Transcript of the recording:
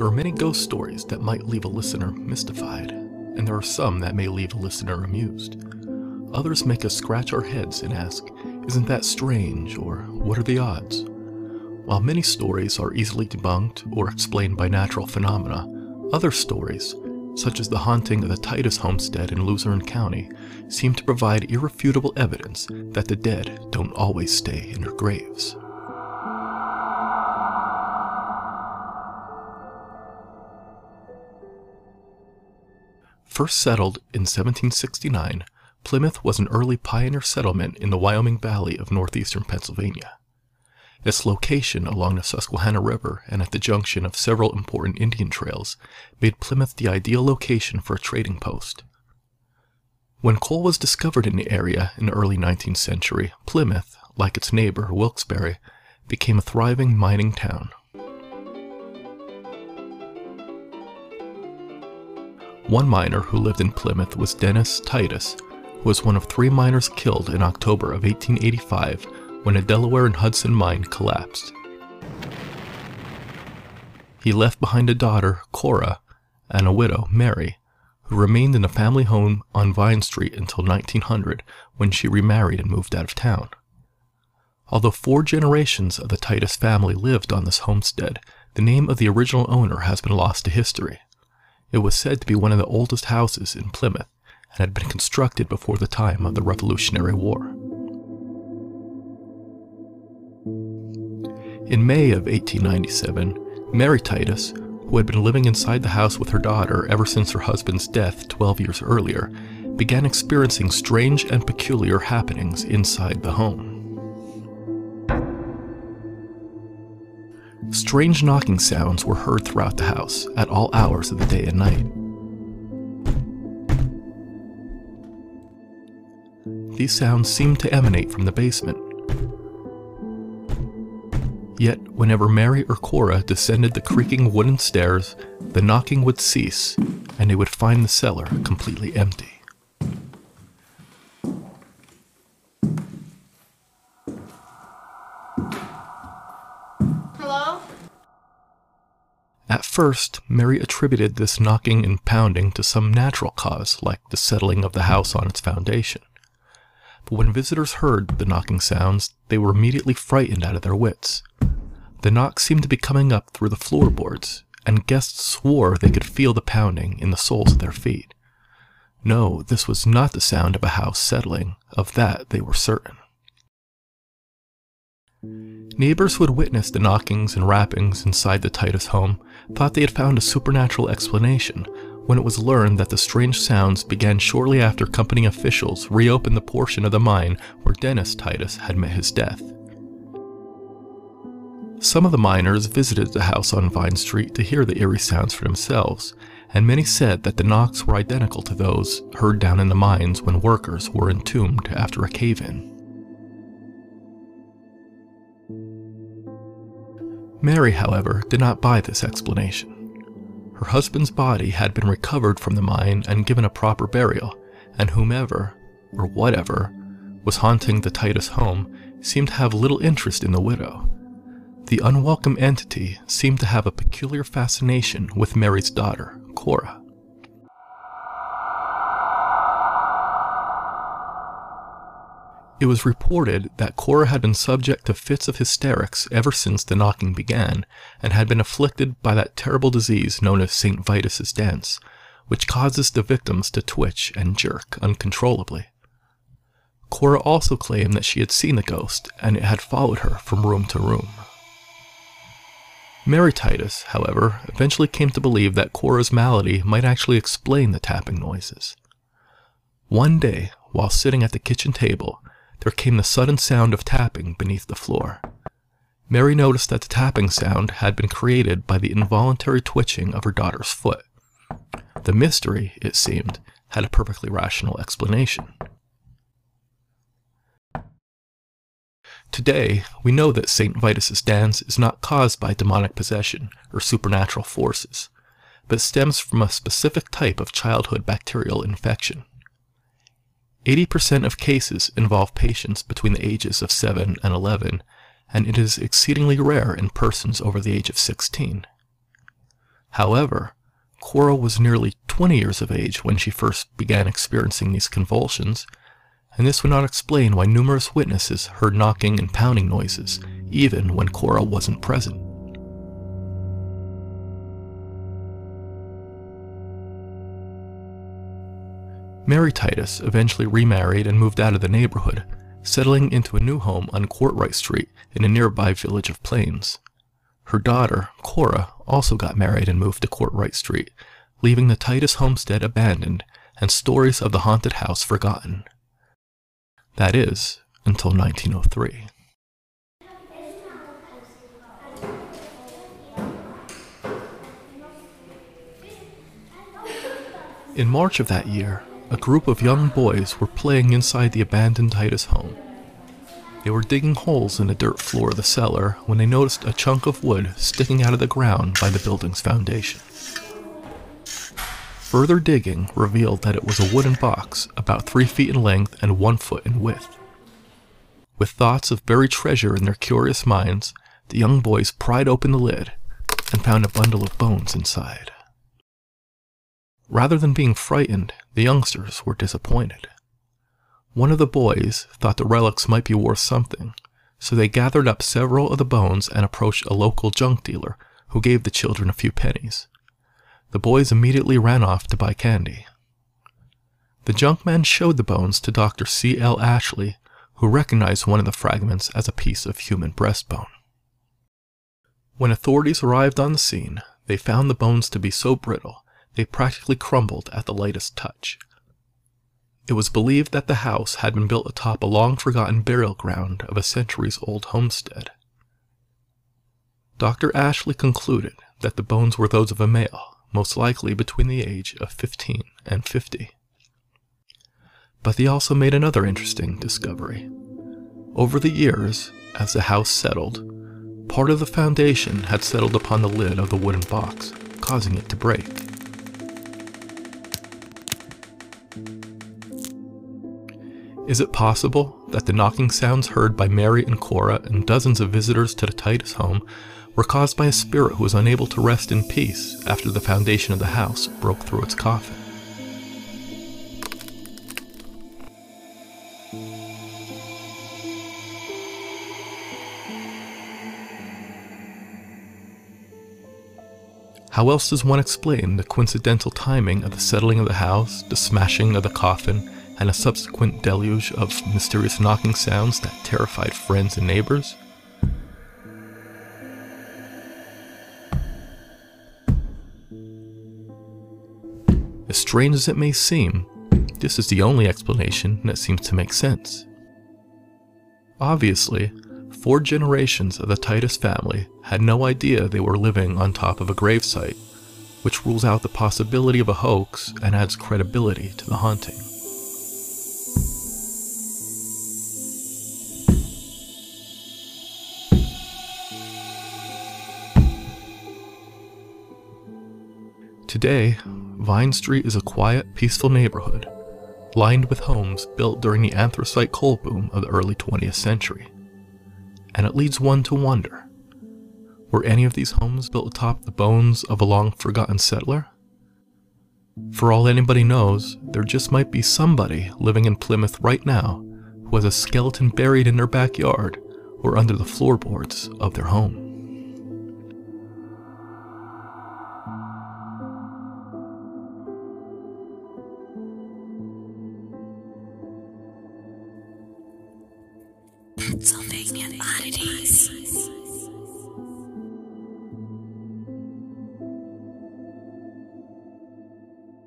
There are many ghost stories that might leave a listener mystified, and there are some that may leave a listener amused. Others make us scratch our heads and ask, Isn't that strange? or What are the odds? While many stories are easily debunked or explained by natural phenomena, other stories, such as the haunting of the Titus homestead in Luzerne County, seem to provide irrefutable evidence that the dead don't always stay in their graves. First settled in 1769, Plymouth was an early pioneer settlement in the Wyoming Valley of northeastern Pennsylvania. Its location along the Susquehanna River and at the junction of several important Indian trails made Plymouth the ideal location for a trading post. When coal was discovered in the area in the early 19th century, Plymouth, like its neighbor Wilkes-Barre, became a thriving mining town. One miner who lived in Plymouth was Dennis Titus, who was one of three miners killed in October of 1885 when a Delaware and Hudson mine collapsed. He left behind a daughter, Cora, and a widow, Mary, who remained in a family home on Vine Street until 1900 when she remarried and moved out of town. Although four generations of the Titus family lived on this homestead, the name of the original owner has been lost to history. It was said to be one of the oldest houses in Plymouth and had been constructed before the time of the Revolutionary War. In May of 1897, Mary Titus, who had been living inside the house with her daughter ever since her husband's death 12 years earlier, began experiencing strange and peculiar happenings inside the home. Strange knocking sounds were heard throughout the house at all hours of the day and night. These sounds seemed to emanate from the basement. Yet, whenever Mary or Cora descended the creaking wooden stairs, the knocking would cease and they would find the cellar completely empty. First, Mary attributed this knocking and pounding to some natural cause, like the settling of the house on its foundation. But when visitors heard the knocking sounds, they were immediately frightened out of their wits. The knock seemed to be coming up through the floorboards, and guests swore they could feel the pounding in the soles of their feet. No, this was not the sound of a house settling, of that they were certain. Neighbors who had witnessed the knockings and rappings inside the Titus home thought they had found a supernatural explanation when it was learned that the strange sounds began shortly after company officials reopened the portion of the mine where Dennis Titus had met his death. Some of the miners visited the house on Vine Street to hear the eerie sounds for themselves, and many said that the knocks were identical to those heard down in the mines when workers were entombed after a cave in. Mary, however, did not buy this explanation. Her husband's body had been recovered from the mine and given a proper burial, and whomever, or whatever, was haunting the Titus home seemed to have little interest in the widow. The unwelcome entity seemed to have a peculiar fascination with Mary's daughter, Cora. It was reported that Cora had been subject to fits of hysterics ever since the knocking began, and had been afflicted by that terrible disease known as St. Vitus's dance, which causes the victims to twitch and jerk uncontrollably. Cora also claimed that she had seen the ghost, and it had followed her from room to room. Mary Titus, however, eventually came to believe that Cora's malady might actually explain the tapping noises. One day, while sitting at the kitchen table, there came the sudden sound of tapping beneath the floor. Mary noticed that the tapping sound had been created by the involuntary twitching of her daughter's foot. The mystery, it seemed, had a perfectly rational explanation. Today, we know that St. Vitus's dance is not caused by demonic possession or supernatural forces, but stems from a specific type of childhood bacterial infection. 80% of cases involve patients between the ages of 7 and 11, and it is exceedingly rare in persons over the age of 16. However, Cora was nearly 20 years of age when she first began experiencing these convulsions, and this would not explain why numerous witnesses heard knocking and pounding noises, even when Cora wasn't present. Mary Titus eventually remarried and moved out of the neighborhood, settling into a new home on Courtright Street in a nearby village of Plains. Her daughter, Cora, also got married and moved to Courtright Street, leaving the Titus homestead abandoned and stories of the haunted house forgotten. That is, until 1903. In March of that year, a group of young boys were playing inside the abandoned Titus home. They were digging holes in the dirt floor of the cellar when they noticed a chunk of wood sticking out of the ground by the building's foundation. Further digging revealed that it was a wooden box about three feet in length and one foot in width. With thoughts of buried treasure in their curious minds, the young boys pried open the lid and found a bundle of bones inside. Rather than being frightened, the youngsters were disappointed. One of the boys thought the relics might be worth something, so they gathered up several of the bones and approached a local junk dealer who gave the children a few pennies. The boys immediately ran off to buy candy. The junk man showed the bones to Dr. C. L. Ashley, who recognized one of the fragments as a piece of human breastbone. When authorities arrived on the scene, they found the bones to be so brittle they practically crumbled at the lightest touch. It was believed that the house had been built atop a long forgotten burial ground of a centuries old homestead. Dr. Ashley concluded that the bones were those of a male, most likely between the age of 15 and 50. But he also made another interesting discovery. Over the years, as the house settled, part of the foundation had settled upon the lid of the wooden box, causing it to break. Is it possible that the knocking sounds heard by Mary and Cora and dozens of visitors to the Titus home were caused by a spirit who was unable to rest in peace after the foundation of the house broke through its coffin? How else does one explain the coincidental timing of the settling of the house, the smashing of the coffin, and a subsequent deluge of mysterious knocking sounds that terrified friends and neighbors. As strange as it may seem, this is the only explanation that seems to make sense. Obviously, four generations of the Titus family had no idea they were living on top of a gravesite, which rules out the possibility of a hoax and adds credibility to the haunting. Today, Vine Street is a quiet, peaceful neighborhood, lined with homes built during the anthracite coal boom of the early 20th century. And it leads one to wonder were any of these homes built atop the bones of a long forgotten settler? For all anybody knows, there just might be somebody living in Plymouth right now who has a skeleton buried in their backyard or under the floorboards of their home. Pennsylvania Oddities.